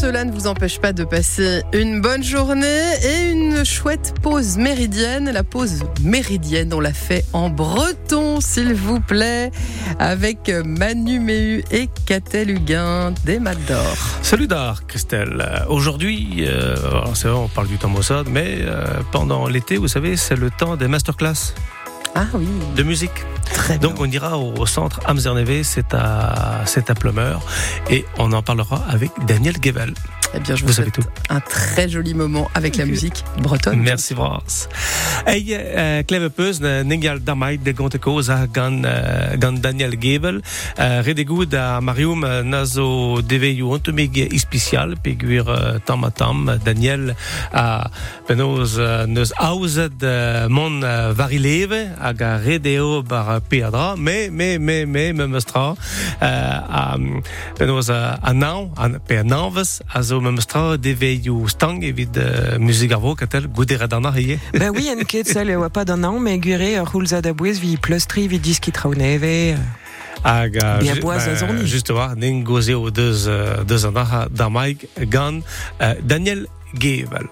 cela ne vous empêche pas de passer une bonne journée et une chouette pause méridienne. La pause méridienne, on l'a fait en breton, s'il vous plaît, avec Manu Méhu et Catel Huguin des Mat d'Or. Salut d'Ar, Christelle. Aujourd'hui, euh, c'est vrai, on parle du temps Mossad, mais euh, pendant l'été, vous savez, c'est le temps des masterclass. Ah oui. De musique. Très Donc on ira au, centre Amzerneve, c'est à, c'est à Plumeur, et on en parlera avec Daniel Gevel. Eh bien, je vous, souhaite un très joli moment avec la musique bretonne. Merci Frans. Hey, uh, kleve peus na ningal damait de gonte koza gan, uh, gan Daniel Gebel. Uh, Redegud a Marium nazo deveiu ontomig ispicial peguir uh, tam a tam. Daniel a penoz neus uh, mon varileve hag a redeo bar peadra. Me, me, me, me, me mestra uh, a penoz a, a nao, a pe a naves, a zo me mestra deveiu stang uh, katel dana. Ben oui, en ket oa mais gure ur c'houlza da bouez vi plustri diski trauneve. Hag Be a ju- boaz a zorni. Just war, nen goze o deus, deus an ar da maig uh, Daniel Gevel.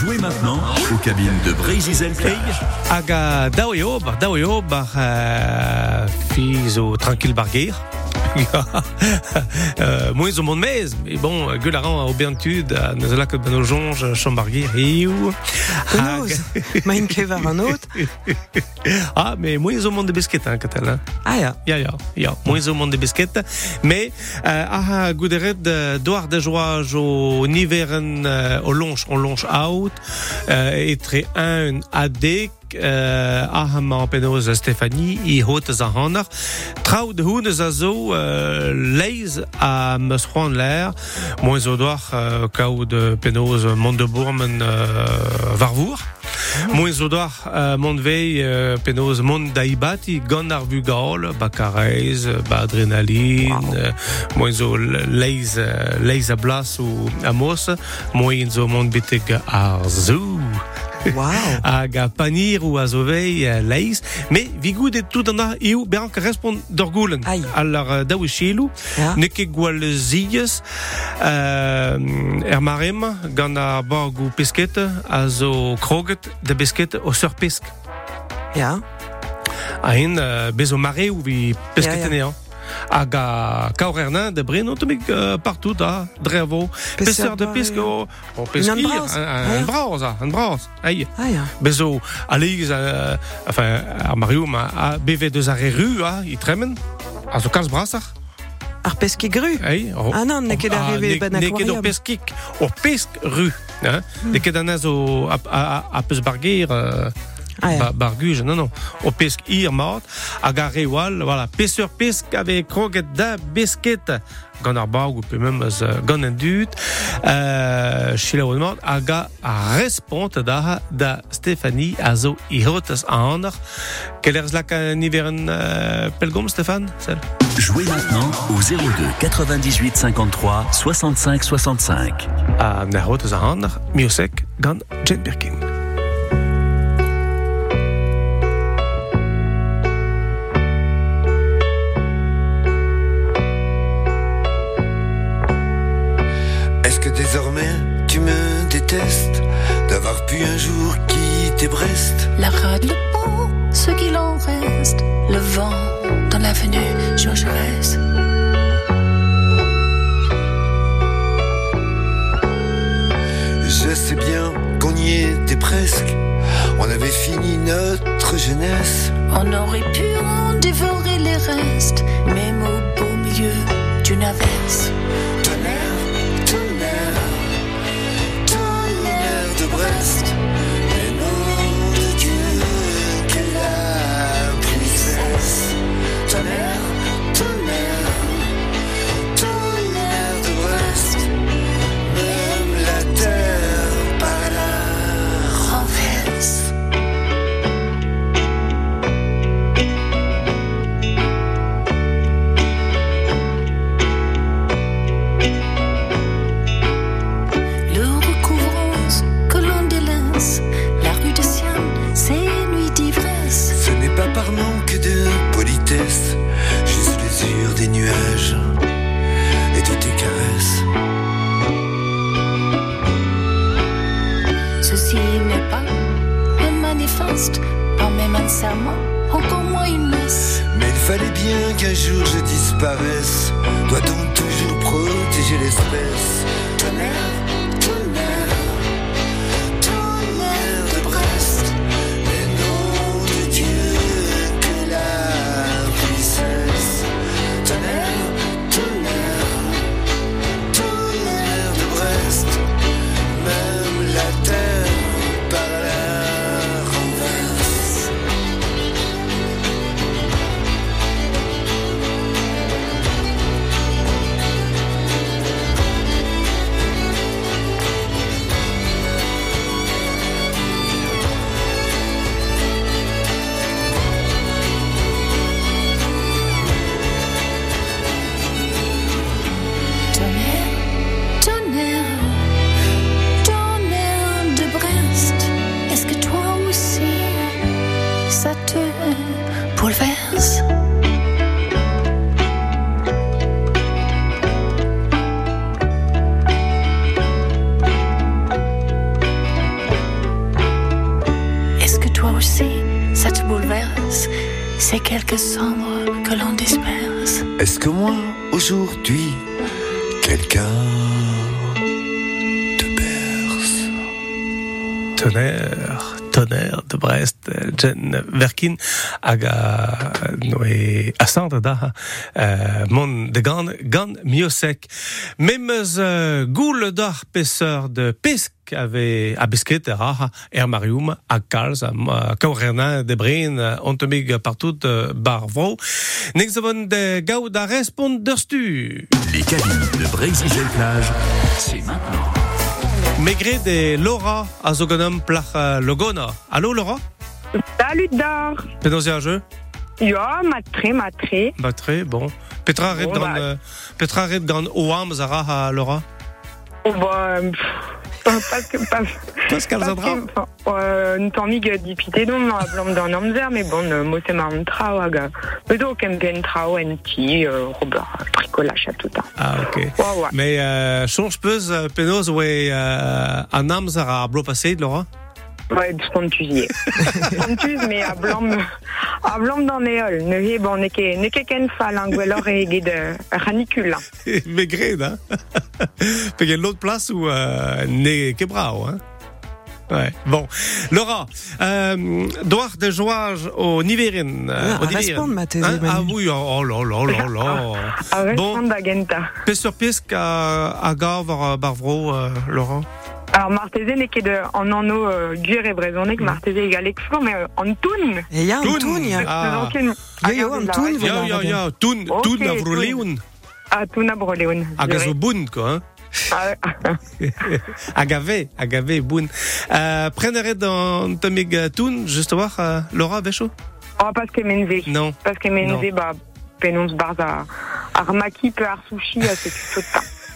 Jouez maintenant aux cabines de Brésil Plage. Hag a daou eo, bar daou eo, bar uh, fiz o tranquil bar geir. euh, moins au monde mez, mais bon, gueule a ran a obentud, a neus a laket ben o jonge, chom bar geir hiu. Penaos, ma ket war an out. ah, mais moins au monde de biscuit, hein, katel, hein. Ah ya. Ja, ja, ja, moins au monde de biscuit. Mais, euh, ah, gouderet de doar de joie au niveren euh, au longe, au longe out, euh, et très un adek, euh, ah, ma penaos Stéphanie, i hot za hanner. Trau de houn za zo, euh, leiz a meus c'hoant l'air, moins kao de penaos Mondebourmen, varvour. Moins o doar uh, mont vei uh, penoz mont daibati gant ar vugaol, ba karez, ba adrenalin, wow. uh, moins o a blas ou a mos, moins o mont beteg ar zoo. Wow. hag a panir ou a zo vei uh, leiz. Me vigout et tout an eo beran ka respond d'or goulen. Ai. Al ar uh, daou chelou, Ja. ne ket gwal ziez euh, er marem gant ar borg ou pesket a zo kroget de besket o surpesk. Ja. A hin uh, bez o mare ou vi pesket Ja, ja. A er nain de bren otomik uh, partout da drevo. Peseur de bar- pesk o, o Une peskir, braz. un, Ja. un, a, braz. Aïe. Ah. Bezo a leiz, uh, enfin, ar a beve deus ar a. A. Ar peske gru. Ei, o- Ah non, n'eo ket Ah, ne- ben ne ket o peskik, o pesk ru. Ne ket o a, a, a peus bargeir, euh, Ah ya. ba, barguge, non, non. O pesk ir mat, hag ar rewal, voilà, peseur pesk ave kroget da besket, gant ar barg ou pe mem eus euh, gant en dut, euh, chila o mat, hag a a respont da da Stéphanie a zo i hotas aner. Quel erz lak an iveren euh, pelgom, Stéphane? Sel? Jouez maintenant au 02 98 53 65 65. a na hotas aner, miosek gant Jane Birkin. D'avoir pu un jour quitter Brest La rade, le pont, ce qu'il en reste, le vent dans l'avenue Jean Jaurès. Je sais bien qu'on y était presque. On avait fini notre jeunesse. On aurait pu en dévorer les restes, même au beau milieu d'une averse. Tonnerre des nuages et de tes caresses. Ceci n'est pas un manifeste, pas même un serment, encore moins une messe. Mais il fallait bien qu'un jour je disparaisse. Doit-on toujours protéger l'espèce? Tonnerre, aujourd'hui, quelqu'un te berce. Tonnerre, tonnerre de Brest, euh, Jen Verkin, aga noe asante da, euh, mon de gan, gan miosek. Même euh, goul d'ar pesseur de pisk avait a biscuit raha er marium a kalz a kaurena de brin ontomig partout euh, barvo. Nek zavon de gao da respond stu. Les cabines de Brazy Plage, c'est maintenant. Maigret de Laura a zogonom plach euh, logona. Allô Laura? Salut Dar Penaos a jeu? Ja, matre, matre. Bah très bon. Petra red Bon, gant bah. euh, oam zara a Laura? Oh, bah, pff, parce que, pas, Parce qu'elle parce zadra. tormig dipité dom, a blom d'an amzer, mais bon, mo se ma an trao, hag, kem ken trao en ti, euh, Robert, bricolage à tout ça. Ah ok. Mais euh, change peus penaos oe euh, an am zara a blo passé Laura. Ouais, de spontusier. Spontus, mais à blom, à blom d'an eol. Ne he, bon, ne ket, ne ket ken fall, hein, gwellor e ged euh, ranicule, hein. Maigret hein. Pegen l'autre place où euh, ne kebrao hein. Ouais. Bon, Laura, euh, doar de joage au Niverin. Euh, Ah, au Niverin. Hein? ah oui, oh, oh là là là là. A Bon. respond da genta. Pes sur pisk a, a gav ar barvro, euh, Laura. Alors, Marteze n'est que de, en anneau, euh, guir et braisonek, Marteze égale explore, mais euh, en toun. Et il y a un Toun. toun, il y a Ah. Regardez un là, toun. Ya, ya, ya, toun, toun a. Ah, toun. Hag a zo boun, quoi, hein. Ah, Hag a ve, hag a ve, boun. Euh, preneret dans tomig toun, juste voir, euh, Laura, vecho Oh, parce que menze. Non. Parce que menze, bah, penons barz à, ar maki peu ar sushi.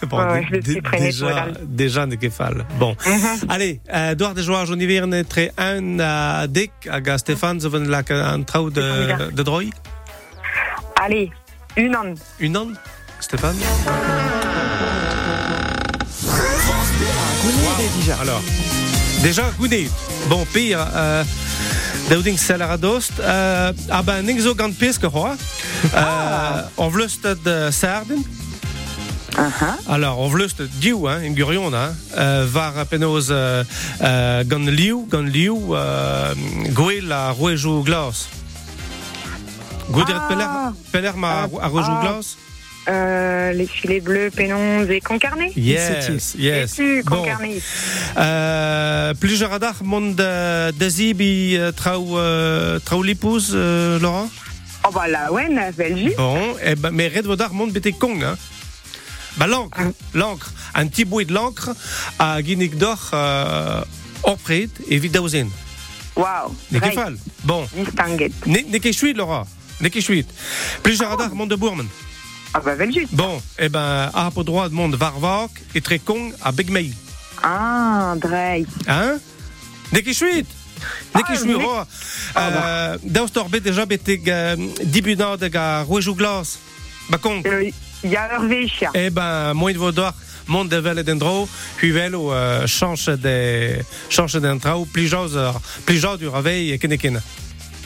Bon, Ouais, je suis déjà, déjà kefal. Bon. Mhm. Allez, euh, doar de joar joni verne tre un a dek hag a Stéphane zo ven lak an trao de, Stéphane, de droi. Allez, une an. Une an, Stéphane Gounet, déjà. Alors, déjà, gounet. Bon, pire, euh, Dauding Salaradost, euh, ah ben, ning zo gant peske hoa. Euh, on de Sarden. Alors, on vlust diou, hein, in gurion, hein, euh, var penaos euh, euh, gant liou, gant liou, euh, gwell a rouejou glas. Goudet Ah. peler, peler ma a rouejou Ah. glas? Euh, les filets bleus, pénons et concarnés. Yes, yes. tu Bon. concarnés. Euh, plusieurs radar mond de, de zibi euh, trau, euh, trau lipouz, euh, Laurent? Oh, bah, là, ouais, Belgique. Bon, eh ben, mais red vodar mond bete kong, hein Bah, l'encre, Ah. l'encre, un petit bruit de l'encre à Guinig d'or, euh, opret et vidauzen. Wow. Ne Right. kefal. Bon, Distinguet. ne, ne kechuit, Laurent? Ne kechuit. Plusieurs radar mond de Bourman. Ah, bah, Belgique. Bon, eh ben, à pour droit de monde varvak et très kong à Begmei. Ah, Drey. Hein? Ne kechuit. Ne Ah, ne- oh. Euh, Daustor bet déjà bete dibunad hag a rouejou glas. Bah, con. Euh, Il y a Hervéchia. Eh ben, doigts, monde de vel euh, change de, change d'entrao, plijos, euh, plijos du réveil et.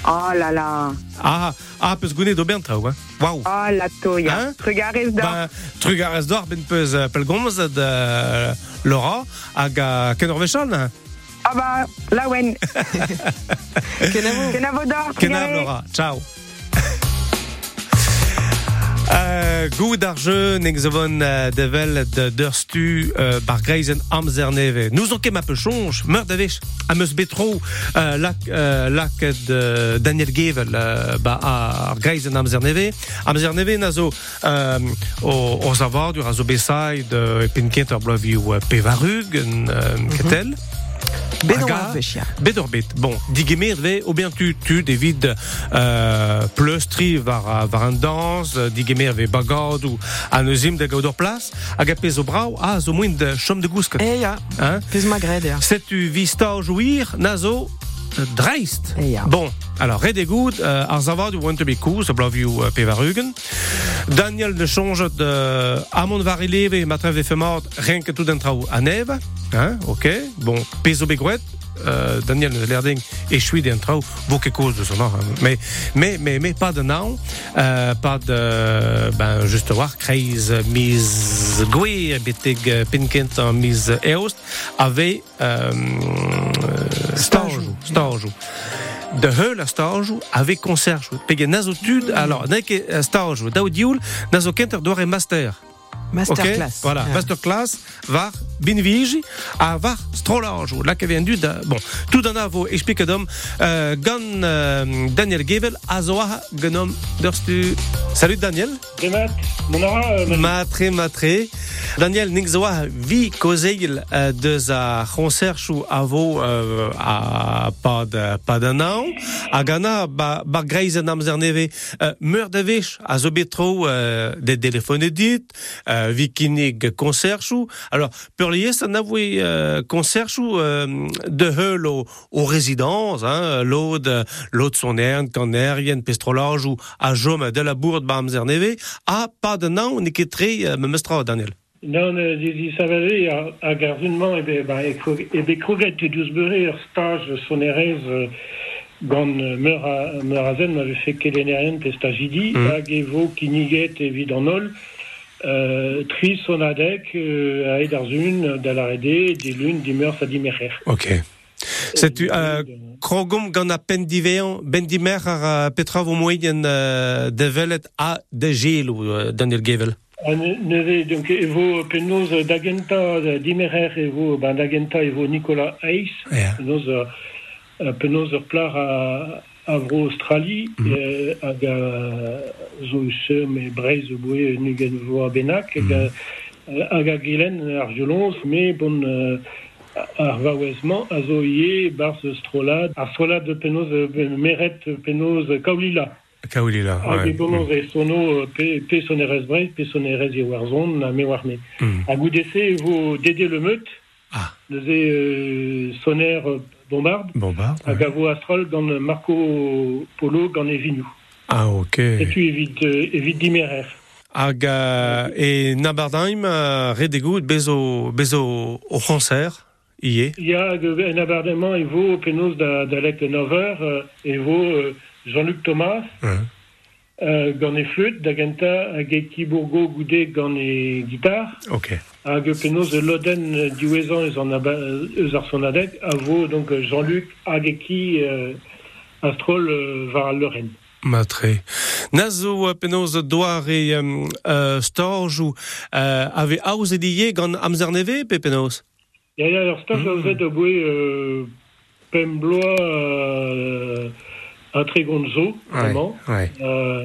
Oh là là. Ah, ah, peus gounet do bentrao, hein. Waouh. Oh la toya. Hein? Regarez d'or. Ben, trugarez d'or ben peus euh, pelgomz de euh, Laura, hag kenorvechon, hein? Ah bah. Kenavo. Kenavo d'or. Laura. Ciao. Euh, Goud euh, devel de d'urstu euh, bar greizen amzerneve. Nous on kem a peu chonge, meur davech, a meus betro, euh, euh, de Daniel Gevel, euh, ba a greizen amzerneve. Amzerneve nazo, euh, o, o zavar du razo besai de pinket ar euh, pevarug, euh, ketel. Bedon Vechia. Bedorbet. Bon, digemer ve o bien tu tu David euh, pleustri var var un dans, digemer ve bagad ou an euzim de gaudor plas, hag a pez o brau a zo moin de chom de gousket. Eh ya, Hein? pez ma gred er. Setu vista jouir, nazo dreist. Eh ya. Bon, alors red goud, euh, cool, so blaviu euh, pevarugen. Daniel de change de amon var eleve, ma treve fe mort, rien que tout d'un trao a neve. Hein, ok. Bon, peso begouet, euh, Daniel Lerding et trao, vaut quelque chose de son nom. hein. Mais, mais, mais, mais pas de nom, euh, pas de, ben, juste voir, Kreis, mise Goué, Betig, Pinkent, en mise Eost, avait, euh, Stajou, Stajou. De heul a Stajou avait concert. Pege nazotud, alors, nek e Stajou, daudioul, nazo kenter doare master. Masterclass. Voilà, Ja. masterclass var binvigi a var strolajou. Là que vient du da, bon, tout d'un avo explique dom euh, gan euh, Daniel Gevel a zoa genom derstu. Salut Daniel. Demat, mon ara, euh, Matre matre. Daniel nik zoa vi kozeil euh, de za concerchou avo euh, a pas de pas de nom. A gana ba ba greiz an amzer neve euh, meur de vech a zo betro euh, de téléphone dit euh, vi kinig concerchou. Alors pour lier ça n'avoué euh, concerchou euh, de heul au, aux résidences hein, l'aude l'aude son ern quand erien pestrolage ou a jom de la bourde ba amzer neve a pas de nom ni ketre euh, me mestra Daniel. non, euh, di, di savale a, a garzunman ebe, ba, e, kro- ebe kroget e diouzbeure ur stage son euh, gant meur a, meur a zen m'avait fait kelenerian pe stagidi, Mhm. hag e vo kiniget euh, tri son adek euh, a ed ar zun da la rede, di lun, di meur sa di mecher. Ok. C'est euh, divean ben ar euh, moyen euh, a de gel euh, Daniel Gevel? Ah, ne, ne ve, donc, evo penoz d'agenta euh, dimerer evo, ben d'agenta evo Nicolas Hayes, Yeah. euh, euh, plar a, a vro Australie, Mhm. euh, hag a zo eus me breiz e boe nugen vo a benak, hag Mhm. hag a gelen ar violons, me bon euh, ar vaouezman a zo ie bar ze strolad, ar strolad penoz euh, meret penoz kaolila. Kaouli là. Hag e Ouais. bonoz e sono euh, pe, pe sonerez breiz, pe sonerez e warzon, na me war me. Mm. A goudese e vo Dédé le meut, Ah. neuze euh, soner euh, bombarde, Bon bah. hag a vo astrol gant Marco Polo gant e vinou. Ah ok. Et tu evit, euh, evit dimerer. Hag euh, e Nabardheim euh, redegout bezo bezo o concert. Ié. Ya en abardement e vo penaos da, da lek 9 heures, euh, e vo euh, Jean-Luc Thomas, Ouais. Euh, gant e flûte, da genta hag e kibourgo goude gant e guitare, Ok. hag e loden euh, diwezan eus an aba- eus ar a vo donc Jean-Luc hag e ki euh, astrol euh, var al. Matre. Doar e euh, storj ou euh, ave aouz ediye gant amzer neve pe penaos? Ja, ja, ur stage mm. a boe euh, pem bloa euh, tregon zo, vraiment. Ouais. Euh,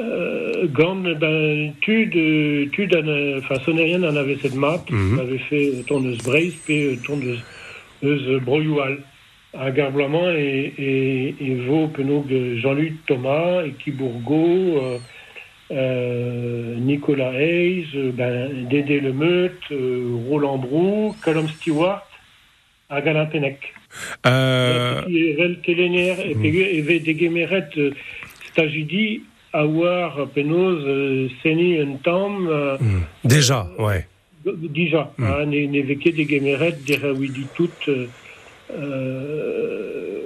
euh, gant, ben, tud an, euh, enfin, sonerien an avait cette map, Mhm. on avait fait euh, ton eus breiz, pe euh, ton eus, eus euh, broyoual. A garblamant et, et, et de Jean-Luc Thomas, et Kibourgo, euh, euh, Nicolas Hayes, ben, Dédé Lemeut, euh, Roland Brou, Callum Stewart, à Galin Pennec. Euh, Et et et Gemeret, euh, Stagidi, avoir penaos euh, seni un tam euh, Mm. Déjà, ouais. déjà. Mm. Hein, ne, ne veke de gemeret de rawidi tout. Euh,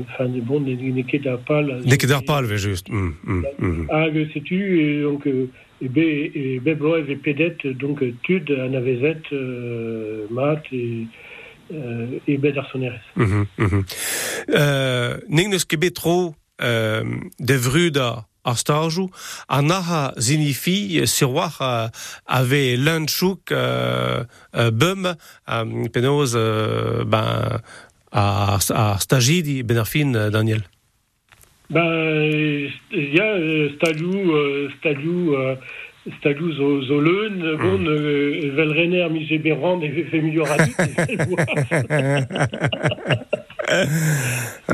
enfin, bon, ne, ne ket da pal. Nek d'ar palve, just. Mm, mm, mm. Hag setu, e, donc, euh, e be, e be blo e pedet, donc, tud an avezet, euh, mat, e, euh, e bet ar sonerez. Mhm, mhm. Euh, Ning neus ket bet tro euh, de vruda zinifi euh, euh, euh, bum euh, penoz euh, ben, ar, ar stagidi ben ar fin, euh, Daniel. Ben, euh, il y a euh, Stadou, euh, Stadou, euh, Stadou zo, zo leun, bon, euh, vel rener mi zeberand e fe milior adut,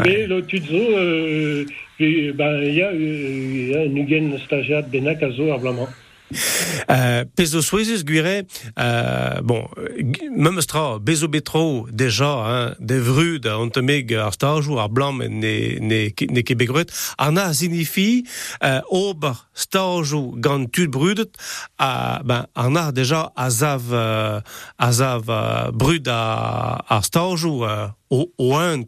Mais le tuzo, euh, et, ben, il y a, euh, il y a un ugen stagiat benak a Euh, pezo souezez guire, euh, bon, même stra, bezo betro, déjà, hein, de vrud, on te meg ar blam, ne, ne, ne kebegrut, an a signifi, euh, ober starjou gant tud brudet, a, ben, an a déjà azav, euh, azav euh, brud ar euh, au,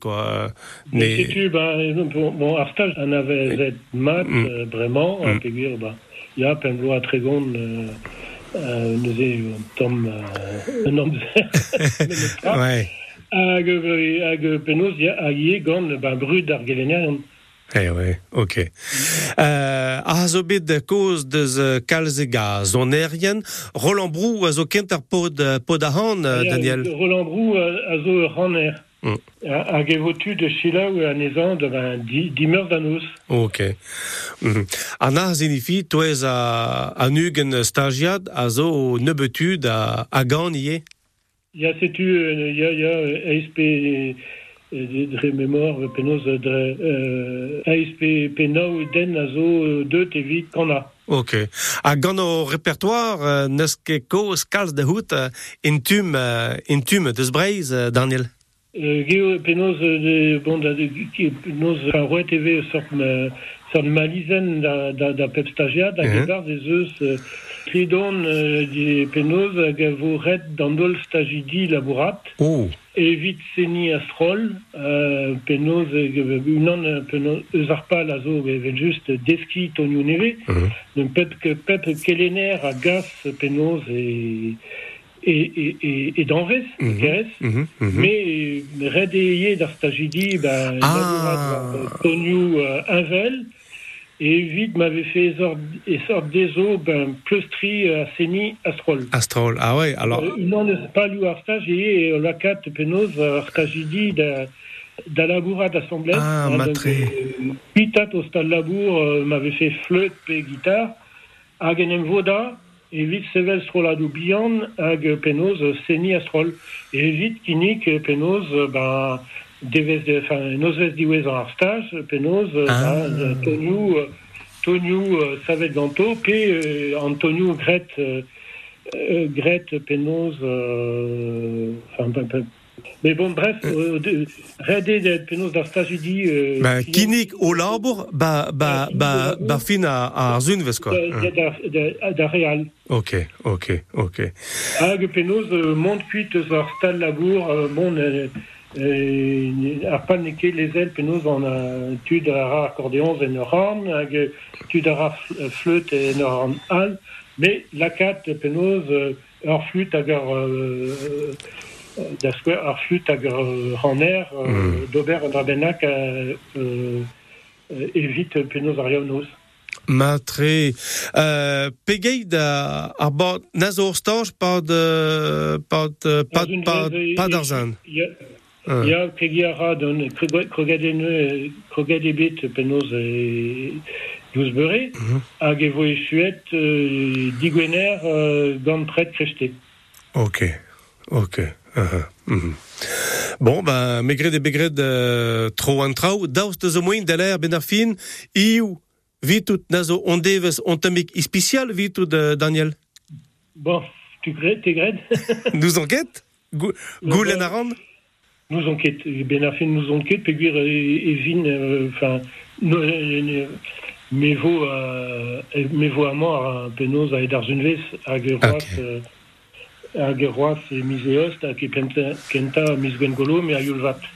quoi. Mais tu, ben, bon, stage, avait mat, Mm. euh, vraiment, Mm. ben, il y a pen blo a tregon, euh, euh, neuze, euh, tom, de ouais. Hag, hag penaos, ya, hag ie gant, ben, brud ar gelenerion. Eh ouais, ok. Euh, a zo bet de koz deus euh, kalze ga zonerien, Roland Brou a zo kent ar pod, pod a han, Daniel. Roland Brou a, zo ur ranner. Mm. Hag e votu de chila ou an ezan de ben, di, dimeur d'anous. Ok. Mhm. An a zinifi, toez a, a nugen stagiad a zo nebetud a, a gant ie. Ya setu, euh, ya, ya, euh, ASP, euh, de dre mémoire, euh, penaos, euh, dre, euh, ASP penao den a zo euh, deut evit kana. Ok. A gant o repertoire, euh, neus ket koz kalz de hout euh, intum, euh, intum deus breiz, euh, Daniel. Euh, Geo penaos euh, de, bon, da, enfin, Roi TV sort malizen da, da, da pep stagiad, hag Mhm. e bar des eus, euh, tridon, euh, di penaos, hag a vo ret dandol stagidi labourat, Oh. evit seni astrol, euh, euh, unan, euh, penaos, eus ar pal a zo, vel just deski tonio neve, Mhm. d'un pep, pep kelener a gas penaos e, e, e, e, e d'anvez, Mhm. Mhm, mhm. Mais euh, redéier d'ar stagidi, ben, Ah. Toniou euh, Invel, et vite m'avait fait sort, et sort des eaux, ben, pleustri à Seni Astrol. Astrol, ah ouais, alors... Euh, non, ne pas lui ar stage, et euh, la cat penos ar stagidi da, da labourat d'assemblée. Ah, matré. Pitat au stade labour euh, m'avait fait flûte et guitare, hag en em voda, et vite sevel strolado bihan, hag penos euh, Seni Astrol. Et vite kinik euh, ben, devez de, enfin, nozves diwez ar stage, penos, euh, Ah. ben, toniou, toniou euh, savet ganto, pe euh, Antonio Gret, euh, Gret penos, euh, enfin, ben, ben, mais bon, bref, euh, de- redé de penos d'ar dit, euh, Ben, qui- kinik o labour, ba, ba, ba, ba fin a, a zunvez, quoi. de- de- de- de- da real. Ok, ok, ok. Hag penaos euh, mont kuit eus ar stal labour, euh, bon, euh, euh, ar pal neke les ailes penaos an euh, tud ar accordéons en ur ran, hag tud ar fl- flûte en ur an al, mais lakat penaos euh, ar flûte hag ar da skouer ar hag Mm. d'ober an euh, evit penaos ar yaonoz. Matre, pegeit a, a bord nazo stage pas de, pas de, pas, Dans une pas, vez- pas d'argent. Il y a- penoz e douz beure, Mhm. e suet euh, digwener euh, gant pret krechté. Ok, ok. Uh -huh. mhm. Bon, ben, megret e begret uh, tro an trao, daoust eus o moin da l'air ben ar fin, iou, vitout nazo on deves on tamik ispicial vitout uh, Daniel. Bon, tu gret, te gret Nous enquête? Gou- Goulen a Nous enquête, ben ar fin nous enquête, peguir e, e vin, euh, enfin, euh, mais vaut, euh, mais vaut à moi, penaos a edarzunvez, hag e Hag e roaz e e kenta, kenta mis gwengolo, a yulvat.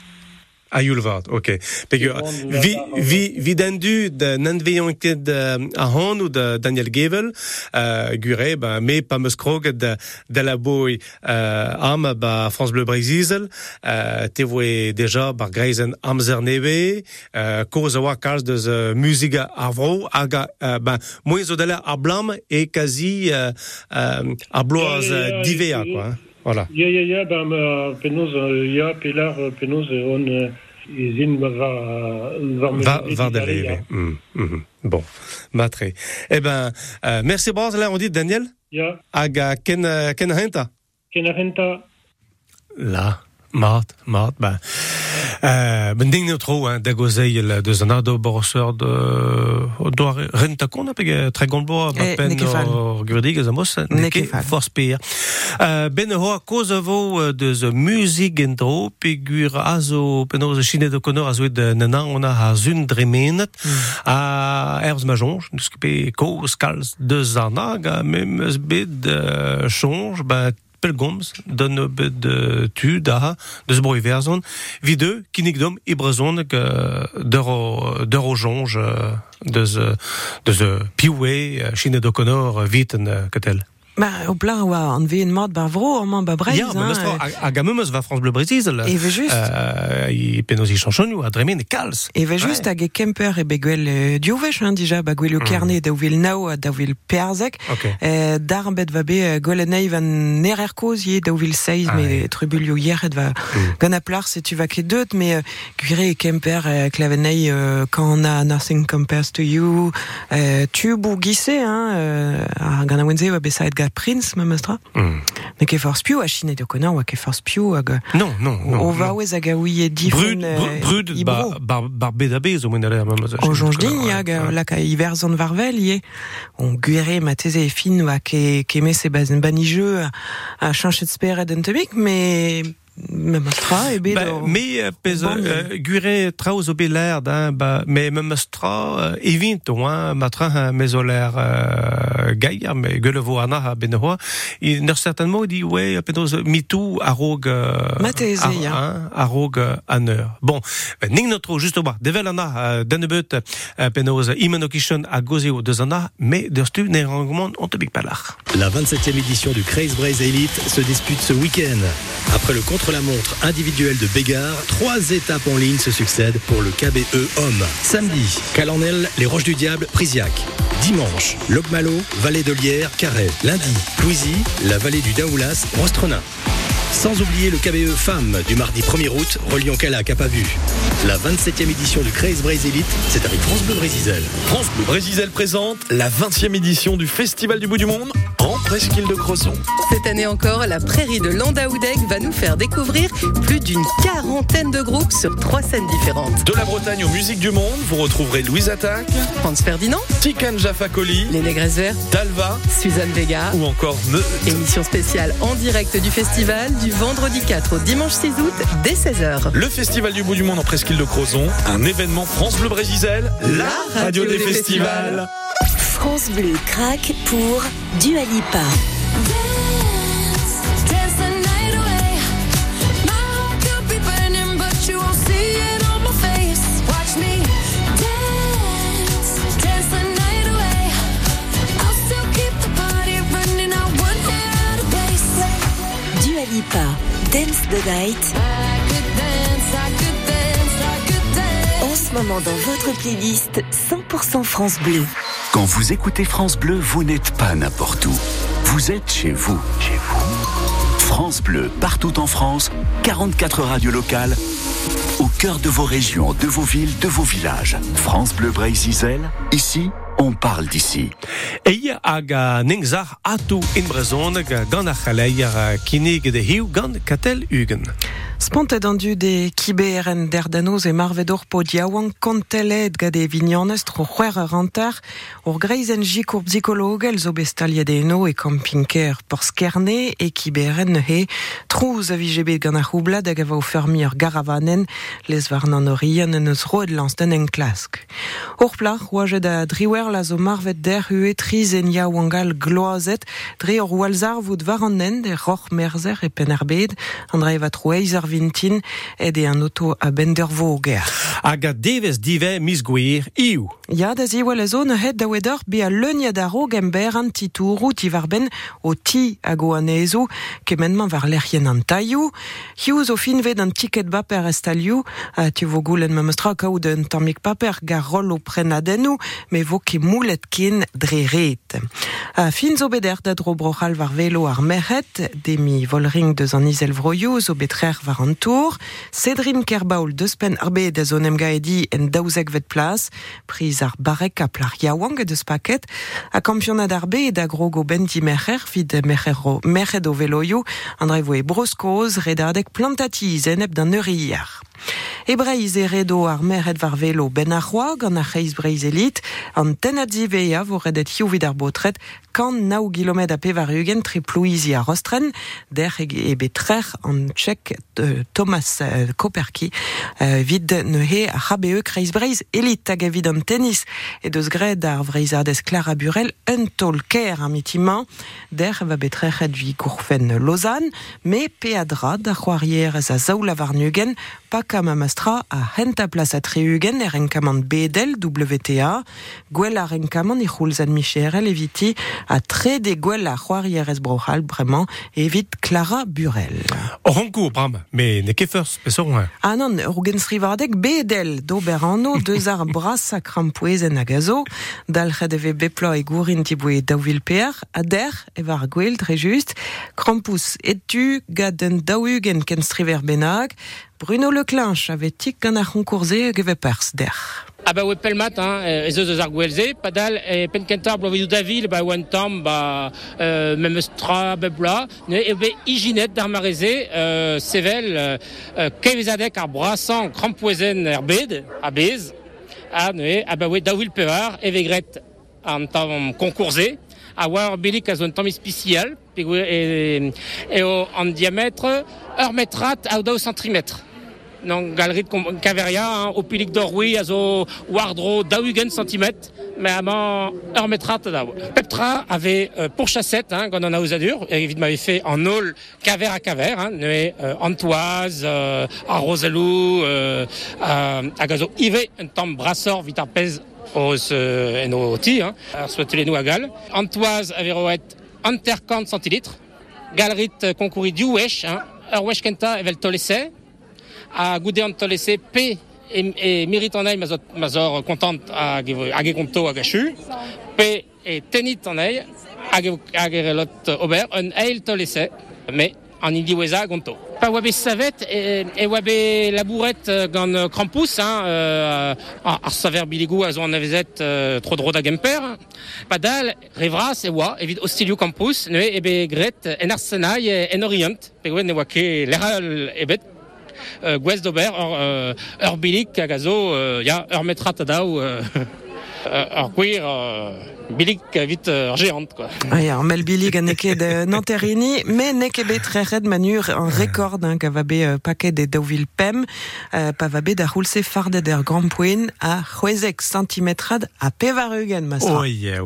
A Yulvad, ok. Pegur, vi, vi, vi dendu de nanveillon ket a hon ou de Daniel Gevel, euh, gure, ba, me pa meus kroget de, de la boi euh, am ba France Bleu Brésil, euh, te voe déjà bar greizen amzer neve, euh, koz a oa kalz deus euh, musiga a vro, aga, euh, ben, moez zo dela a blam e quasi euh, euh, a bloaz euh, divea, quoi. Voilà. Ya, ya, ya, ben, penaos, euh, ya, pelar, euh, penaos, euh, on, euh, e zin va, va, va, Va, me- va de dizale, ya. leve. Mm, mhm. Bon, matre. Eh ben, euh, merci braz, là, on dit Daniel. Ya, Aga ken, euh, ken henta. ken Là, mat, mat, ben. Euh, ben ding neutro, hein, da gozei le de zanado borseur de, do renta kon, a pege tre pen a mos, Neke neke fall. for speer. Euh, ben ho a koz vo euh, musik en dro, pegur a zo, pen o ze chine de konor a zo de on a zun dremenet, a erbs majonj, dus pe koz kalz de zanag, a mem bet euh, pelgomz d'un bet tu da deus broi verzon vide kinnig dom e brezon de o, d'eur o jonge de ze piwe chine d'okonor viten ketel. Bah, au plan, ouais, on vit une mode, bah, vro, bah, bref, Ja, hein, mais euh, a, a gamemeus va France Bleu Brésil. Et veut juste. Euh, i penaos i chanchonioù, a dremen e kalz. E ve just hag e kemper e beguel euh, diovech, hein, dija, ba gwell o kernet da ouvel nao a da ouvel perzek. Ok. Euh, dar bet va be euh, golenei van nerer koz ye da ouvel seiz, Ah, mais ouais. trubulio hier et va gant a plar se tu va ket deut, mais euh, gwire e kemper euh, klavenei quand on a Nothing Compares to You, euh, tu bou gisse, hein, euh, a gant a wenze besaet ga Prince, ma mestra. Mm. Ne ke force piou a chine de konan, oa ke force piou hag... Non, non, non. O va oez hag a ouie difon brud, brud, ba, ba, bar bet a bez, o mwen ale, ma meus. O jonj din ya ga la ka hiver zon varvel ye on guere ma teze fin wa ke ke me se bazen bani jeu a, chanchet speret en mais même astra e bet Ba, o- me euh, pez euh, gure traoz o l'air hein, ba, me me mestra euh, evint o hein, matra hein, l'air euh, gaillard, me gueule vo ana ha ben hoa. Il n'er certainement dit ouais, penaos mitou a rog euh, Ma teze, a, ya. hein, a rog euh, an eur. Bon, ben, ning notro juste o ba, devel ana euh, den beut euh, penaos imen o kichon a gozeo deus ana, me der stu ne rangement on te big palach. La 27e édition du Craze Braze Elite se dispute ce week-end. Après le contre-la-montre individuel de Bégard, trois étapes en ligne se succèdent pour le KBE Homme. Samedi, Calanel, les Roches du Diable, Prisiac. Dimanche, Locmalo, Vallée de Lierre, Carhaix. Lundi, Clouisy, la vallée du Daoulas, Rostrenin. Sans oublier le KBE Femmes du mardi 1er août, reliant Calac à Pavu. La 27e édition du Craze Braze Elite, c'est avec France Bleu Brésil. France Bleu Brésil présente la 20e édition du Festival du bout du monde en presqu'île de Crozon. Cette année encore, la prairie de Landaudet va nous faire découvrir plus d'une quarantaine de groupes sur trois scènes différentes. De la Bretagne aux musiques du monde, vous retrouverez Louise Attaque, Franz Ferdinand, Tikan Jaffa Koli, Les Négresses Vertes, Dalva Suzanne Vega. ou encore Me. Émission spéciale en direct du festival du vendredi 4 au dimanche 6 août dès 16h. Le Festival du bout du monde en presqu'île de Crozon, un événement France Bleu Brésil, la radio des festivals. France Bleu craque pour Dua Lipa, Dance the Night. En ce moment dans votre playlist 100% France Bleu. Quand vous écoutez France Bleu, vous n'êtes pas n'importe où. Vous êtes chez vous. Chez vous. France Bleu, partout en France, 44 radios locales, au cœur de vos régions, de vos villes, de vos villages. France Bleu Brésil, ici, on parle d'ici. Eia hag a nengzar atu in brezon ga gant a chaleier kinig de hiu gant katel ugen. Spontadendu de kiberen derdanoz e marvedor po diawang kontelet gade vignonest tro c'hwer rantar ur greizen jikour psikologel zo bestaliadeno e campingker por skerne e kiberen he trouz a vijebe gant fermi garavanen les varnan orien en eus roed en klask. Ur plach oajet a driwer la zo marvet der hue triz en gloazet dre ur walzar vout varanen de roch merzer e penerbed an dre va troeiz ar vintin ed an auto a bendervo o ger. Hag a devez dive mis gwir iou. Ya da zi wala zo ne het da wedor be a leunia da ro gember an titourou ti var ben o ti a go anezo kemenman var lerien an taillou. Hiou zo fin ved an tiket baper estalioù a ti vo goulen me meustra kaout un tammik paper gar rol o prenadennou me vo ke moulet kin dre ret. A fin zo beder da dro brochal var velo ar demi volring deus an izel vroioù zo betrer var an tour. Sedrim kerbaoul deus pen arbe da zo nem gaedi en daouzek vet plas, priz ar barek a plar yaouang deus paket, a kampionat arbe da grogo ben di mecher vid mechero meched o veloio, an dre vo e broskoz redadek plantatiz enep d'an euriar. E breiz e redo ar meret var velo ben ar c'hoa gant ar c'heiz breiz elit, an tenat zivea vo redet ar botret kan nao gilomet a pe var ugen tri plouizi a rostren, der e, e betrer an tchek euh, Thomas euh, Koperki euh, vid ne he a HBE kreiz breiz elit hag a vid an tennis e deus gred ar Clara Burel un tol ker am der va betrechet vi gourfen Lausanne me pe a dra da c'hoarier a zaoul a varnugen pa kam a mastra a hent a plas a treugen er enkamant bedel WTA gwell ar enkamant e c'houlz ad Micherel eviti a tre de gwell a c'hoarier ez brochal bremañ evit Clara Burel. O rankour, bram, me ne ket first, pe soron. Ah non, ur gen srivardek bedel d'ober anno deus ar bras a krampouezen a dal c'hed eve beplo e gourin ti boe daouvil per, a der, e var gwell, tre just, krampous et tu gad un daougen benag, Bruno Leclinch avait gant ar concourse geve pers der. Ah bah ouais pelmat hein ez eus ar gwelze padal e pen kentar blovidou davil ba oan tam ba euh, mem eus tra bebla ne e be iginet d'ar mareze euh, sevel euh, kevezadek ar brasan krampouezen er bed bez a ne ah bah ouais davil pevar e vegret an tam concourse a war belik a zo un tamm spécial pe e, e o an diamètre ur metrat a centimètre non galerie Caveria, hein, au pilik d'Orwi, wardro daougen centimètre, mais avant ur metrat daou. Peptra avait euh, pour chassette, hein, quand on a aux adures, et évidemment avait fait en aul caver à caver, hein, mais euh, Antoise, euh, à Rosalou, euh, à, à gazo Ive, un temps brasseur vitarpez os euh, en oti, hein, les nous à gal. Antoise avait roet intercant centilitres, galerie concourir du wesh, hein, ur wesh kenta evel tolese, a goude an tolese P e, e mirit an ei ma zo- ma zor kontant hag e e konto hag a chu. P e tenit an ei hag e- e relot ober un eil tolese me an indi weza gonto. Pa oabe savet e, e oabe labouret euh, gant euh, krampous, hein, euh, ar ar saver biligou a zo an avezet euh, tro dro da gemper. Pa dal revras e oa, evit ostilio campus, ne ebe gret en arsenai e en orient, pe oa ne oa ke l'eral ebet euh, gwez d'ober ur, euh, euh, a euh, euh, euh, bilik vit euh, ur géant quoi. Ah ya, mel bilig a neke de nanterini, me neke bet tre red manur an rekord hein, ka va be euh, paket de daouvil pem, euh, pa va be da roulse fardet er grand poen a c'hwezek centimetrad a pevarugen, mastra. Oh, yeah,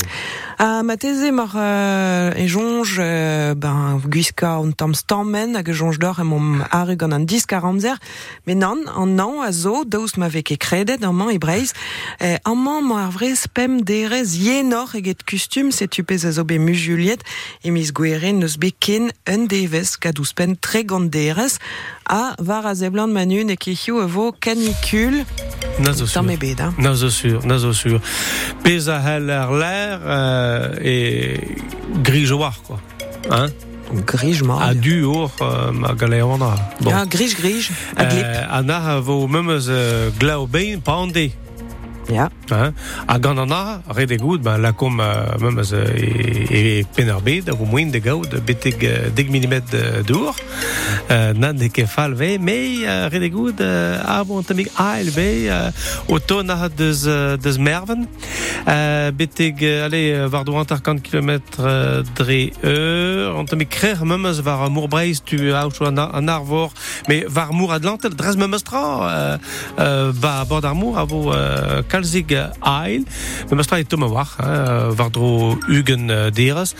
A ma teze mar euh, e jonge euh, ben guiska on tam stammen hag jonge d'or e mom arug an an 10 40 mais non an an a zo daous ma veke kredet an man e breiz eh, an man ma ar vrez pem derez yenor eget kustum se tu pez a zo be mu Juliet e mis gwere neus be ken un devez kadous pen tre gant derez a var a zeblant manu ne kehio e vo canicule Na zo sur. bet hein. Na zo sur, na zo sur. Pez a l'air euh, e grijoar, quoi. Hein? Grij mar. A du or euh, ma galeona. Bon. Ah, a glip Euh, a na a vo memeus euh, glav bein pa an de. Ja. Hein? A gant an a, red e gout, ben, la kom meum eus e, penar bet, a vo moin de gaout, beteg uh, 10 mm dour, nan de ke fall ve, me uh, red e gout, uh, a bon tamig uh, o ton a deus, deus merven, beteg, ale, var do 50 km uh, dre eur, an tamig krer meum eus var mour breiz tu a ou an, arvor, me var mour adlantel, drez meum eus tra, uh, uh, ba bord ar mour, a kalzig ail, me mastra e toma war, hein, var dro ugen uh, deras.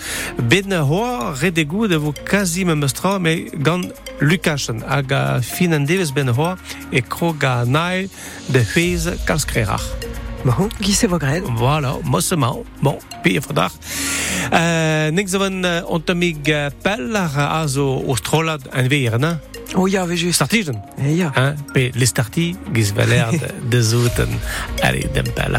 Ben hoa redegou de vo kazi me mastra, me gant Lukasen hag a fin an devez ben hoa e kro ga nail de fez kalskrerach. Bon, gise vo gred. Voilà, mosse ma, bon, pi e fodar. Uh, Nek zo van uh, ontomig uh, pel ar a zo o strolad an veiren, hein? Oh ja, we just. Startigen. Eh, ja. Hein? Pe les starti de, zouten. Allez, dem pel.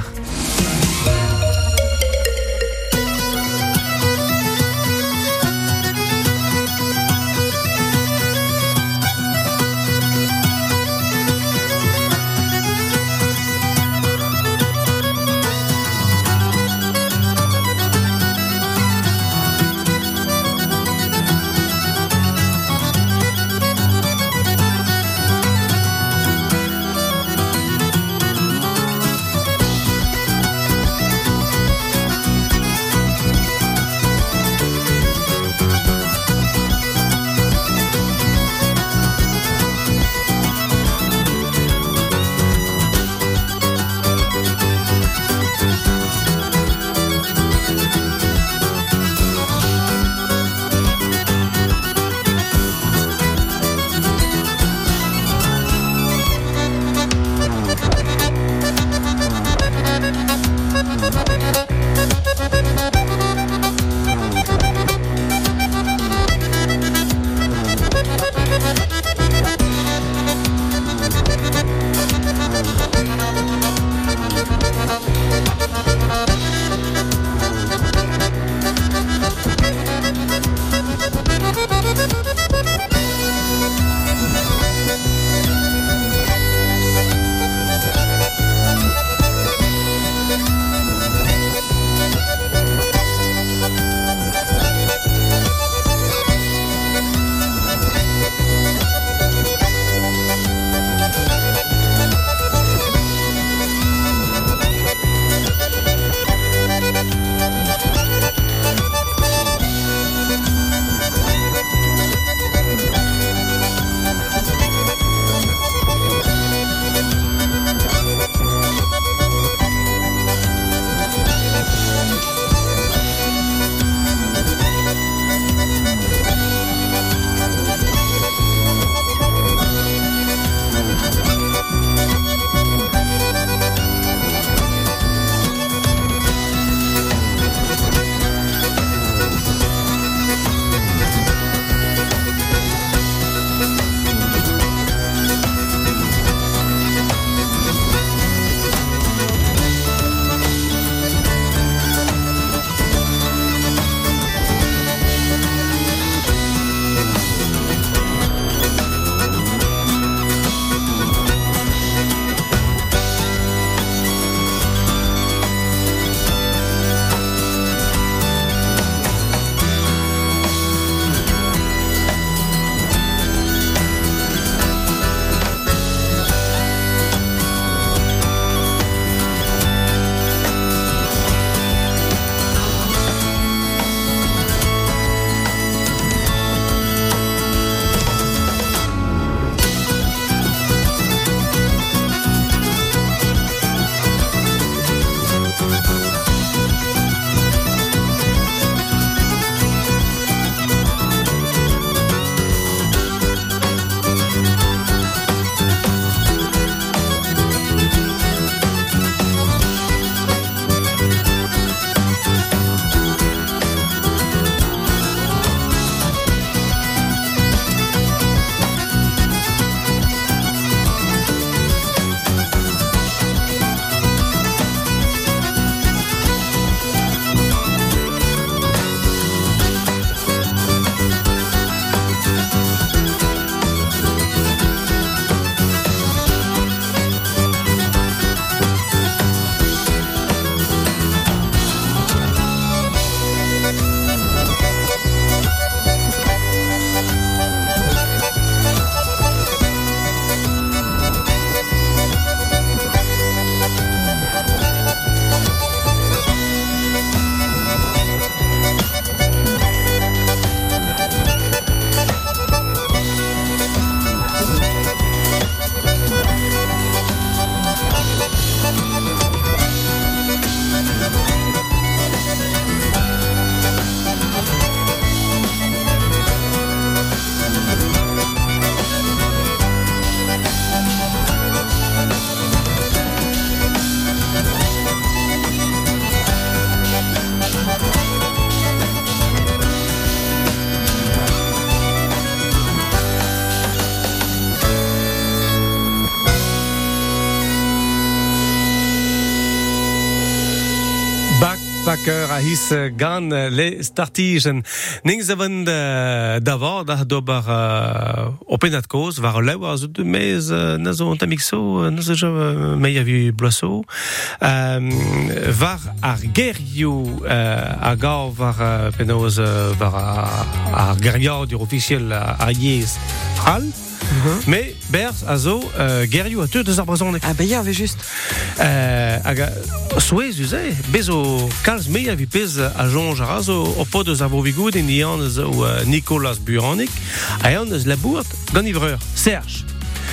Gan le startigen. Ning ze van uh, davor uh, koz var lew a zo de mez uh, uh, uh, blaso. Um, var ar gav var penoz var ar dur officiel. Mais Bers a zo euh, gerioù a ar brezhoneg. Ah, ben, avait juste. Euh, hag a souez uze, bez o kalz me a vi pez a jonge a o, o pod eus ar en o uh, Nicolas Buranik a ean eus labourt gant ivreur, Serge.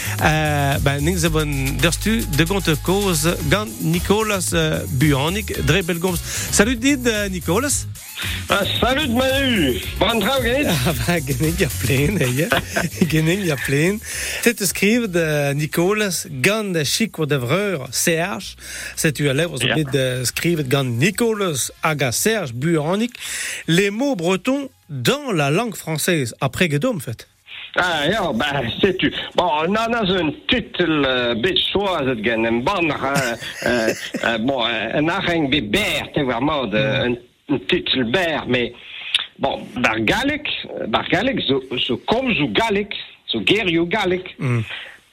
o tos de bemil a zo bet gwerzet deja voilà, me uh, o lewer deden eus e uh, ben bon derstu de koz gant Nicolas uh, Buanik dre belgoms Salut dit uh, Nicolas Ah, salut Manu, bon genet? Ah, bah, genig ya plen, ja. ya plen. C'est skrive de Nicolas gant de chic devreur Serge. C'est tu à lèvres Ja. de gant Nicolas aga Serge Buanik. Les mots bretons dans la langue française. Après Gedom, en fait. Ah ja, bah, c'est tu. Bon, nan as een titel uh, zoals het gen. Uh, bon, uh, een achting bij Bert, hè, vraiment, de, een, een titel Bert, mais bon, daar Gallic, daar Gallic, zo, zo kom zo Gallic, zo. Mm.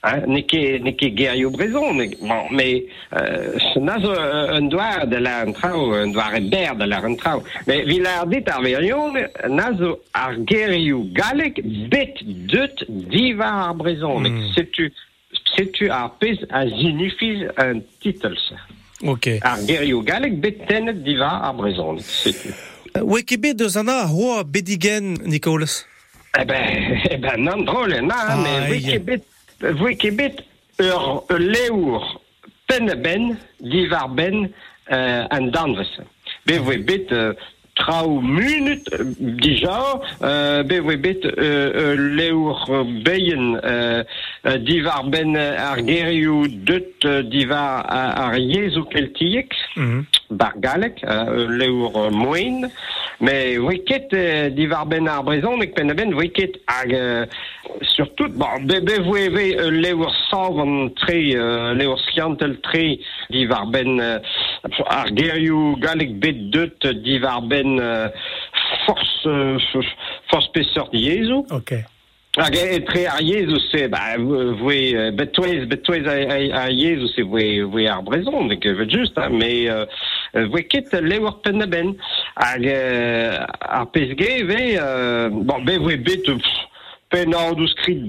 Hein, Nike, Nike Gerio Brezon, mais- bon, mais uh, na zo uh, een doar de la trouw, een doar e ber de la trouw. Mais vi la dit ar verion, na zo ar Gerio Gallic bet dut diva ar Brezon. Mm. Setu, setu ar pez a zinifis un titel, ça? Ok. Ar Gerio Gallic bet tenet diva ar Brezon. Setu. Uh, Wekebe de zana hoa bedigen, Nicolas. Eh ben, eh ben, nan drôle, nan, Ah, mais aïe. Wikibit, Wikibit, ur, ur leur penneben, divar ben, euh, an danvese. Be we bit, euh, trau minut, euh, dija, euh, be euh, euh, leur beien, euh, euh, divar ben euh, ar euh, divar ar ar keltiek, Mhm. bar galek, euh, leur euh, moin, mais wicket euh, divar ben ar brezon, mek pen ben wicket hag euh, surtout, bon, be, be voe ve euh, leur savon tre, euh, leur sciantel tre divar ben euh, ar galek bet euh, divar ben euh, force, euh, force peseur Jesu. Ok. Hag e tre ar Jesu se, ba, voe, euh, betouez, betouez a, a, a Jesu se voe, voe ar brezon, nek vet just, mais euh, euh, voe ket levor pennaben. Hag ar pezge, ve, bon, be voe bet, pff, pen an deus skrit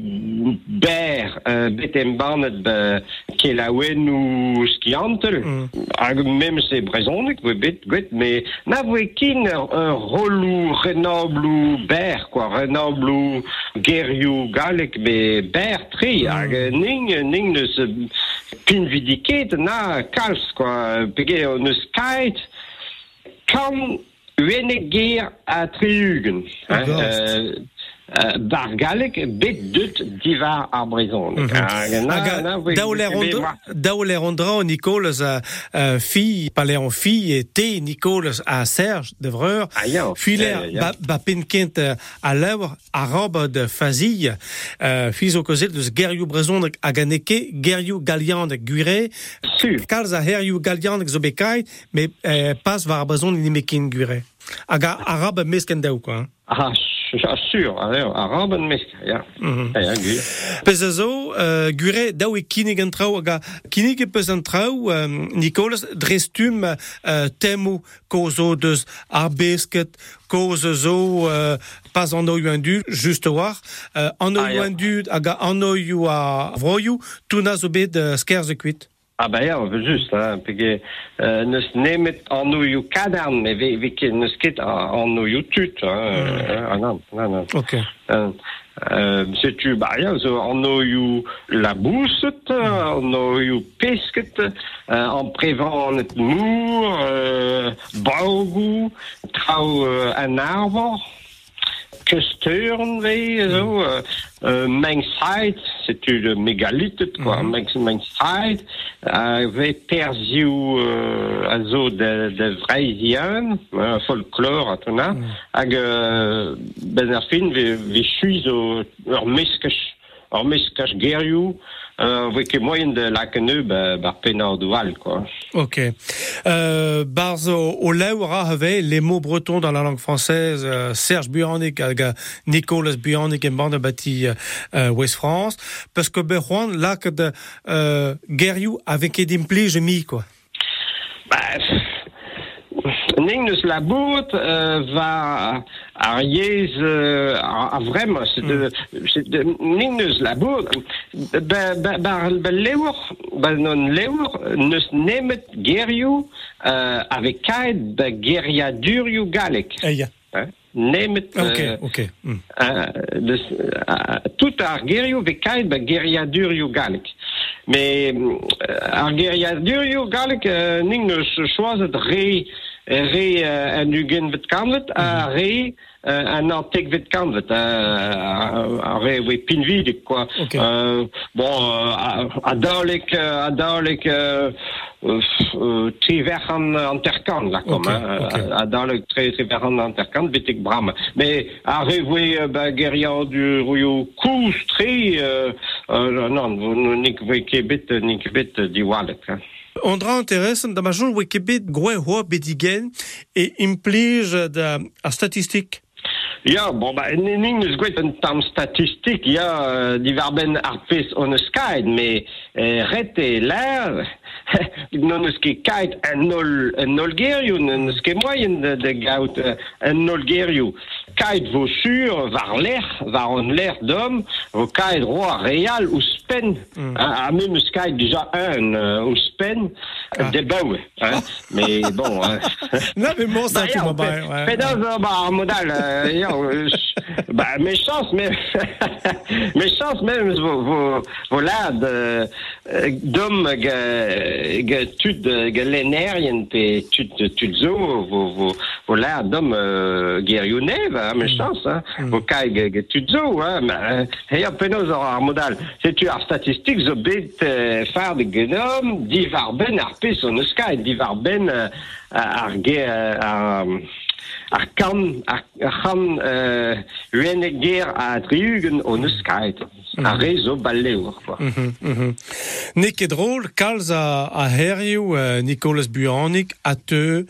ber, euh, bet em barnet be, kelaouen ou skiantel. Hag mem se brezonek, voe bet, gwet, mais na voe kin ur, ur rolou renoblou ber, quoi, renoblou galek, be ber tri, hag euh, ning, ning neus euh, pin vidiket na kals, quoi, pege neus kait, kan gear a triugen. hein, D'accord. euh, euh, bet dut divar ar brezon. Mhm. Hag, daoler ondra Nicolas a uh, fi, paler an fi e te Nicolas a Serge de vreur. Ah, ya. Filer Ya, ya, ya. ba, ba penkent uh, a lewer a rob de fazille. Uh, fiz o kozet deus gerioù brezon hag gerioù galian de gure. Ah. Pez a zo, uh, gure daou e kinig an trao, hag a kinig e peus an trao, um, Nicolas, drestum uh, temu kozo deus ar besket, kozo zo uh, pas an oiu an du, just war, uh, an Ah, oiu ya. an du, hag a an oiu a vroiou, tuna zo bet uh, skerze kuit. Ah, bah, ja, just, hein, pege, uh, neus nemet an oioù kadern, me ve, ve ket neus ket an oioù tut, hein, euh, nan, nan, nan. Ok. Euh, euh, setu, bah, ja, zo an oioù labouset, an oioù pesket, euh, an prevan et mour, euh, trao euh, an arvor, euh, euh, meng sait, c'est le mégalithe, quoi, mm -hmm. avait perdu euh, de, de uh, folklore, à tona, mm. hag uh, ben ar fin, chuiz o, ur ur gerioù, euh, que moyen de la queneu, bah, bah, penard dual, quoi. Ok. Euh, barzo, au leura avait les mots bretons dans la langue française, euh, Serge euh, Nicolas Buonic et bande bâti euh, West France, parce que Berjuan, là, que de, euh, Guerriou avec Edim Pli, j'ai mis, quoi. Bah, Ningnus la bout euh, va ar yez euh, a vraiment c'est de c'est de Ningnus la bout ba ba ba ba lewr ba non lewr neus nemet gerioù euh, avec kaed ba geriadurioù galek. Eia. Hein? Nemet Ok, euh, ok. Mm. euh, de, euh, tout ar gerioù ve kaed ba geriadurioù galek. Mais ar geriadurioù galek euh, Ningnus choiset re re uh, en ugen vet kanvet a re uh, an antek vet kanvet a re we pinvidik quoi. Euh, bon uh, a daolik uh, a daolik uh, uh, tri verc'han an terkan la kom Ok, hein, ok. a daolik tri tri verc'han an terkan betek bram mais a re we ba geria du rouillou kous tri uh, uh, non we kebet nik bet di walet hein. Ondra interessant da ma joul wekebet groe hoa bedigen bon, bah, tam statistik, ja, euh, divar ben ar pez on eus kaet, me euh, ret e l'air, non eus ket kaet un nol, un nol gerioù, non eus ket moyen de, de gaout euh, un nol gerioù. Kaet vo sur, var l'air, var on l'air d'homme, vo kaet roa real ou spen, mm. a, a même eus déjà un euh, ou spen, Ah. de baoue, hein. mais bon... Hein. Non, mais bon, ça, tu m'en pe- bats, ouais. penaos, bah, ar modal, euh, euh, bah, mes chances, mais, mes chances même, vos, vos, vos lad, euh, euh, dom, ge, ge, tud, ge lenerien, pe, tud, tud zo, vos, vos, vos lad, dom, euh, gerionev, hein, mes chances, hein, vos kai, ge, tud zo, hein, euh, ja, penaos ar modal, setu ar statistik, zo bet, far de genom, divar ben ar pez on eus kaet, divar ben, euh, ar ge, ar, ar kan, ar, ar kan euh, uenek ger a driugen on eus kaet. A rezo balleur, quoi. Mhm, mhm. Ne ket drôle, kalz a, a herioù euh, Nicolas Buonic a te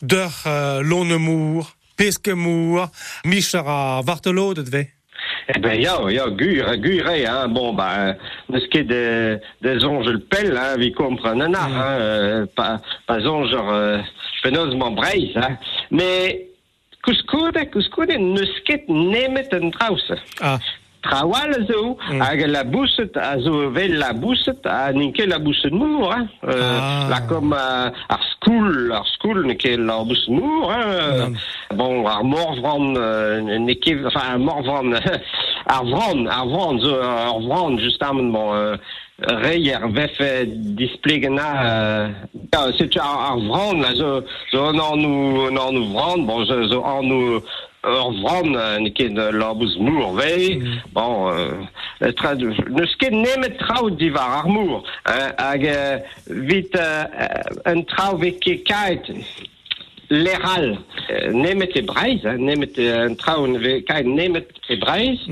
d'ur euh, lonemour, peskemour, michar a vartelo de dve. Eh ben, ja, ja, gure, gure, hein. Bon, bah, neus ket de, de zonge le pell, hein, vi ar, hein, euh, pa, pa zonge euh, man breiz, hein. Mais, kouskoude, kouskoude, neus ket nemet un traus. Ah. Trawal a zo, Mm. hag la bousset, a zo vel la bousset, a ninke la bousset mour, hein. Euh, Ah. La kom uh, ar skoul, ar skoul la bousset mour, hein. Bon, ar morvran, euh, enfin, ar morvran, ar vran, ar vran, zo, ar vran, just bon, euh, rei ar vef eh, displegen a, euh, setu ar, ar vran, la, zo, zo an an nou, an an nou vran, bon, zo, zo an nou, ur vran, ne ket labouz mour vei, bon, euh, tra, neus ket nemet traoù divar ar mour, hein, hag euh, vit un ket l'eral, euh, nemet e breiz, nemet un nemet e breiz,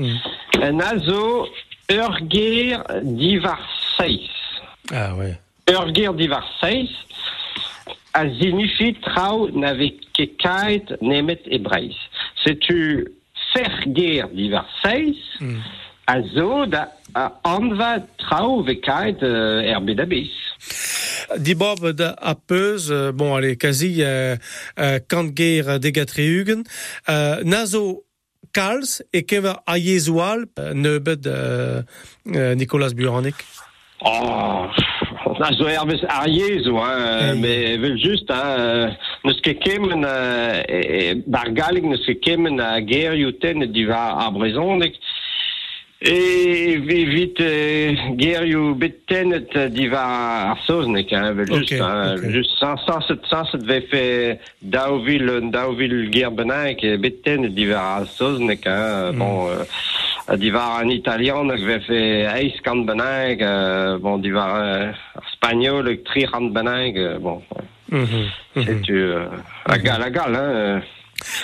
azo ur ger divar seiz. Ah ouais. Ur ger divar seiz, a zinifit traoù n'ave ket kaet nemet e breiz. Setu fer ger divar seiz, a zo da a anva traoù ve kaet euh. Di bob da a peus, euh, bon, allez, quasi euh, euh, kant ger degatreugen, euh, nazo kalz e kever a yezoual euh, neubet euh, Nicolas Buonic. Oh, a zo ervez ar yezo, hein, mais vel just, hein, euh, neus ket kemen, euh, e, e, bar galig neus ket kemen a gerioù ten diva ar brezhoneg, E vit euh, gerioù bet tenet euh, diva ar soznek, hein, just, hein, ok. just sans, sans, set, sans set ve fe daouvil, daouvil ger benaik, bet tenet diva ar soznek, hein, bon, euh, Uh, die waren een Italiaan, ik werd ijs kan benijg, uh, bon, die waren uh, Spanjool, drie kan benijg, uh, bon. Mhm, C'est tu, uh, la gal, la gal, hein.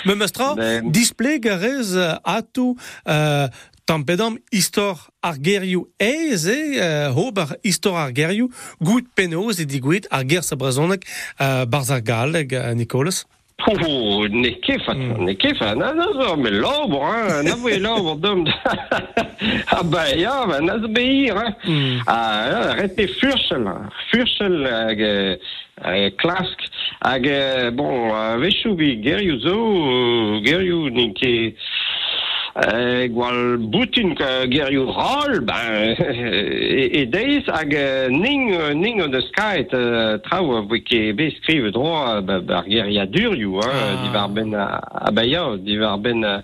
Me mestra, display garez atu uh, tampedam istor argeriu eiz e uh, hober istor argeriu gout penoz e digwit ar ger sa brezonek uh, barzar galeg, uh, Nicolas. Oh, ne kefat, ne kefat, na na zo, me lobo, hein, dom. ah ba, ja, ba, na zo beir, hein. Ah, rete furchel, furchel, hag, euh, klask, hag, euh, bon, uh, vechou vi gerioù zo, euh, gerioù ni ke, euh, gwal boutin ka gerioù rol, ben, e, e deiz hag euh, ning, euh, ning o deus kaet euh, traoù a voe ke be skrive droa ar geria durioù, hein, Ah. di var ben a, a baia, di var ben a,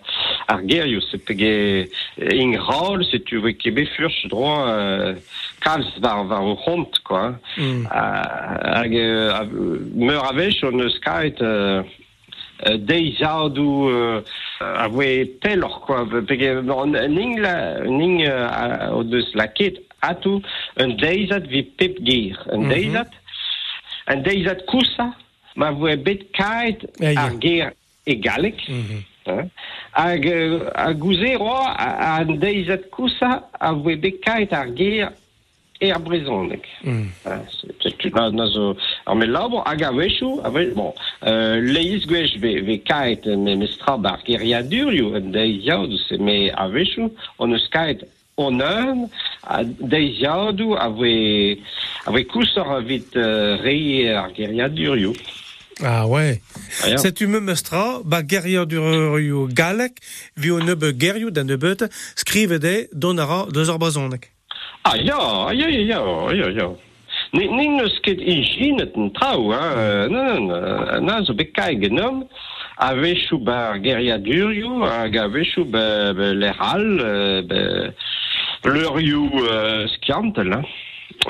ar gerioù, se pege ing rol, se tu voe ke be furch droa euh, kalz var, var o quoi. Mm. Uh, hag euh, meur a vech on eus kaet euh, euh, euh, a voe pellor, quoi. Pege, ning, la, ning euh, o deus atou un deizat vi pep. Un Mhm. un deizat kousa, ma voe bet ar ger egalek. Hein? Hag, euh, a gouze roa a, a un deizat a voe bet ar er brezonek. Mm. Ah, c'est- c'est na, na zo ar me labour hag a wechou a we, bon leiz gwech ve, ve kaet me, me stra bar geria durioù an deiz yaoudou se me a wechou on eus kaet on eun a deiz yaoudou a we a we kousor a vit euh, rei ar geria durioù Ah ouais. Ah, ja. C'est me mestra, ba gerier du rio galek, vi o neube geriou da nebeut, skrive de donara deus ar brezonek. Ah ja, ja, ja, ja, ja, ja. Ni, ni neus ket ijinet un trao, hein. Non, non, na zo bet kai genom, a vechou bar geria durioù, hag a vechou be, be l'eral, be leurioù euh, skiantel, hein.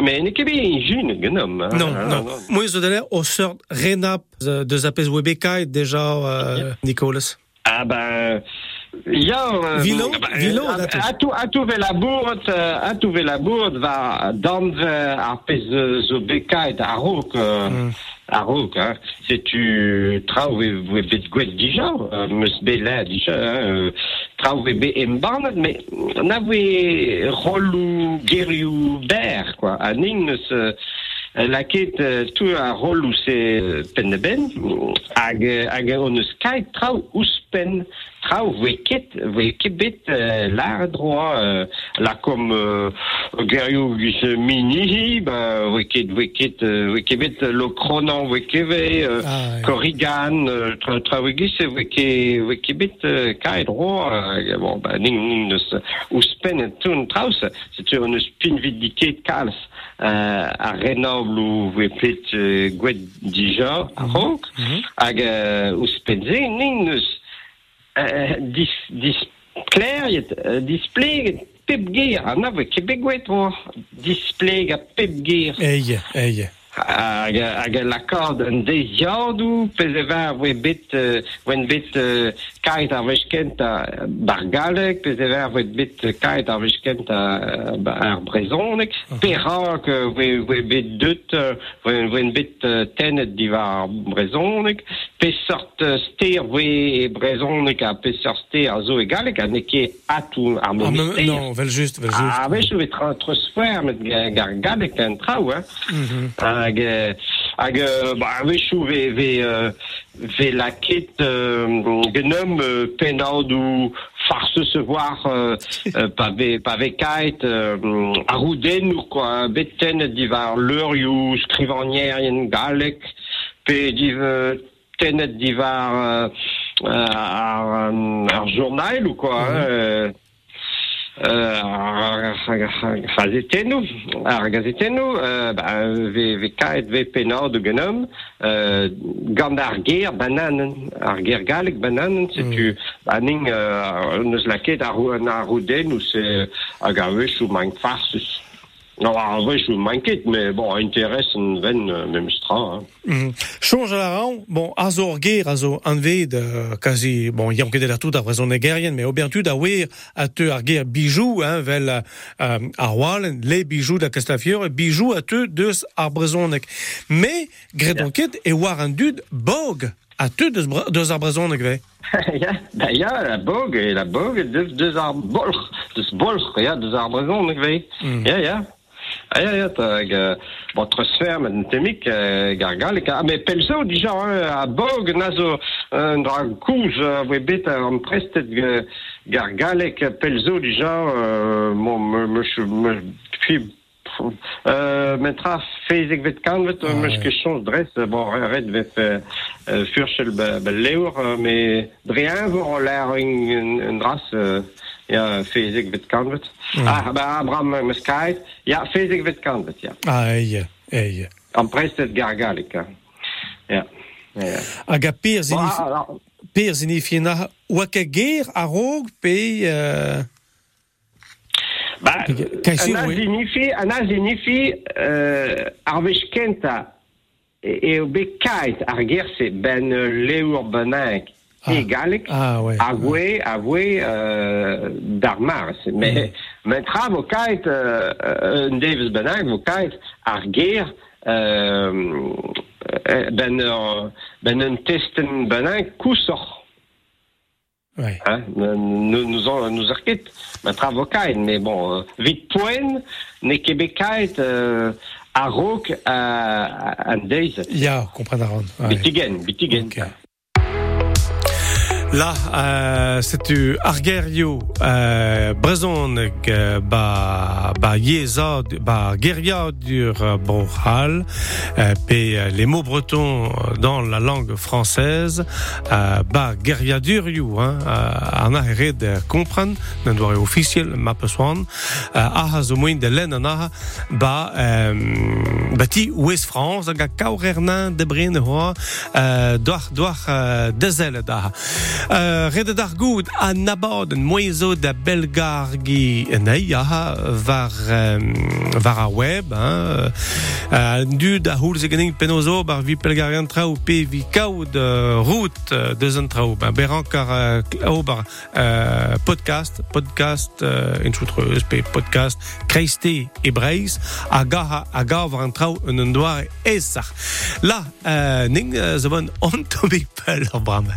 Mais ne ket bet ijinet genom. hein. Non, Ah, non. Moi, zo d'aller au sort renap euh, de zapes webekai déjà, euh, Nicolas. Ah ben, ja... euh, Vilo, bah, vilo, euh, dat is. euh, euh, zo a euh, rook, hein. Se tu trao bet gwet dija, euh, meus be dija, hein, euh, trao na ve rolou gerioù ber, quoi. A euh, euh, euh, pen de ben hag euh, hag on eus kait trao ouspen trao veket vekebet euh, l'ar droit euh, la euh, gus mini ba veket veket euh, vekebet lo kronan vekeve euh, Ah, Corrigan, euh, tra tra vegis veke vekebet euh, euh, bon ba ning ning et tout traus c'est tu on eus pin vid diket kals euh, a ou ve plet euh, gwed dija a ronk hag euh, ning euh, dis dis kleriet euh, display pep gear an ave display a pep gear. Hag, lakord an voe bet bet euh, kait ar vechkent a bar galek pez var voe bet kait ar vechkent a, ar brezonek perak voe, voe bet deut voe, voe bet tenet divar ar brezonek pe sort ster voe brezonek a pe sort ster a zo e galek a atou ar Ah, memester non, vel juste, vel juste. Vech vet tra trosfer met ga- gar galek an trao, hein. Mhm. Hag, hag, ba, vechou ve, ve, ve laket genom euh, penadoù farce se voir pa ve, pa ve kait a rouden ou quoi, beten divar leurioù skrivanier yen galek, pe div tenet divar ar, euh, ar journal ou quoi, hein, euh, euh, ar gazetenno, ar gazetenno, ve, ve kaet ve penor de genom, euh, gant ar ger bananen, ar ger galek bananen, setu, mm. aning, euh, neus laket ar, ar rouden, ou se, hag a vech ou mang farsus. Non, alors, ouais, je m'inquiète, mais bon, intéresse une veine, euh, même stra. Hein. Mm. Change la rang, bon, azo orguer, azo anved, euh, quasi, bon, yam ket la tout a raison mais obertud a weir a te arger bijoux, hein, vel euh, ar walen, les bijoux da Castafiore, bijoux a te deus ar brezonek. Mais, gredonket, e war an dud bog a te ve. ja, ben ja, la bog, et la bog, deux, deux arbres, bolch, deux bolch, ja, deux arbres ronds, ik weet. Ja, ja. Ah, ja, ja, t'as, euh, bon, transfert, met een temik, euh, gargal, mais pelzo, déjà, à bog, nazo, un drag euh, oui, bête, en prestet, euh, gargalek, pelzo, déjà, euh, bon, me, me, me, me, puis, euh, metra fezek vet kanvet, meus ket chans dres, bon, red vet euh, euh, furchel be, be leur, euh, mais dreien vor l'air un, un dras, euh, fezek vet kanvet. Ah, ba, Abraham Meskait, ja, fezek vet kanvet, ja. Ah, alors, per zinifien a oak a pe... Euh, Ba, Kaisi, an a oui. zinifi, an a zinifi, euh, ar vez kenta, e, e o bet kait ar gerse ben leur benank e galek, ah, ouais. a euh. Mais, men tra vo kait, euh, euh, un deves benank, vo kait ar ger, euh, euh, ben, euh, ben un kousor. Ouais. Hein, nous nous en nous arquet notre avocat mais bon vite point ne québécois euh, à rock à à Ya, bitigen bitigen Là, euh, c'est Argerio, euh, Brezonek, euh, ba, ba Yeza, ba Geria dur euh, Brohal, euh, euh, les mots bretons dans la langue française, euh, ba Geria duriu, hein, euh, ana red comprendre, officiel, ma pessoan, de len ba, ba ti Ouest France, ga kaurernan de brin hoa, doar, euh, dezel daha. Uh, Rede dar goud a nabod en moezo da belgargi nei aha var, um, var a web hein, uh, du da houl se gening penozo bar vi pelgarian trao pe vi kaout uh, route uh, deus an trao ben beran kar uh, ober uh, podcast podcast uh, en choutreus pe podcast kreiste e breiz a gaha a gav war an trao un an doare esach la uh, ning uh, ze bon on tobik pel ar brame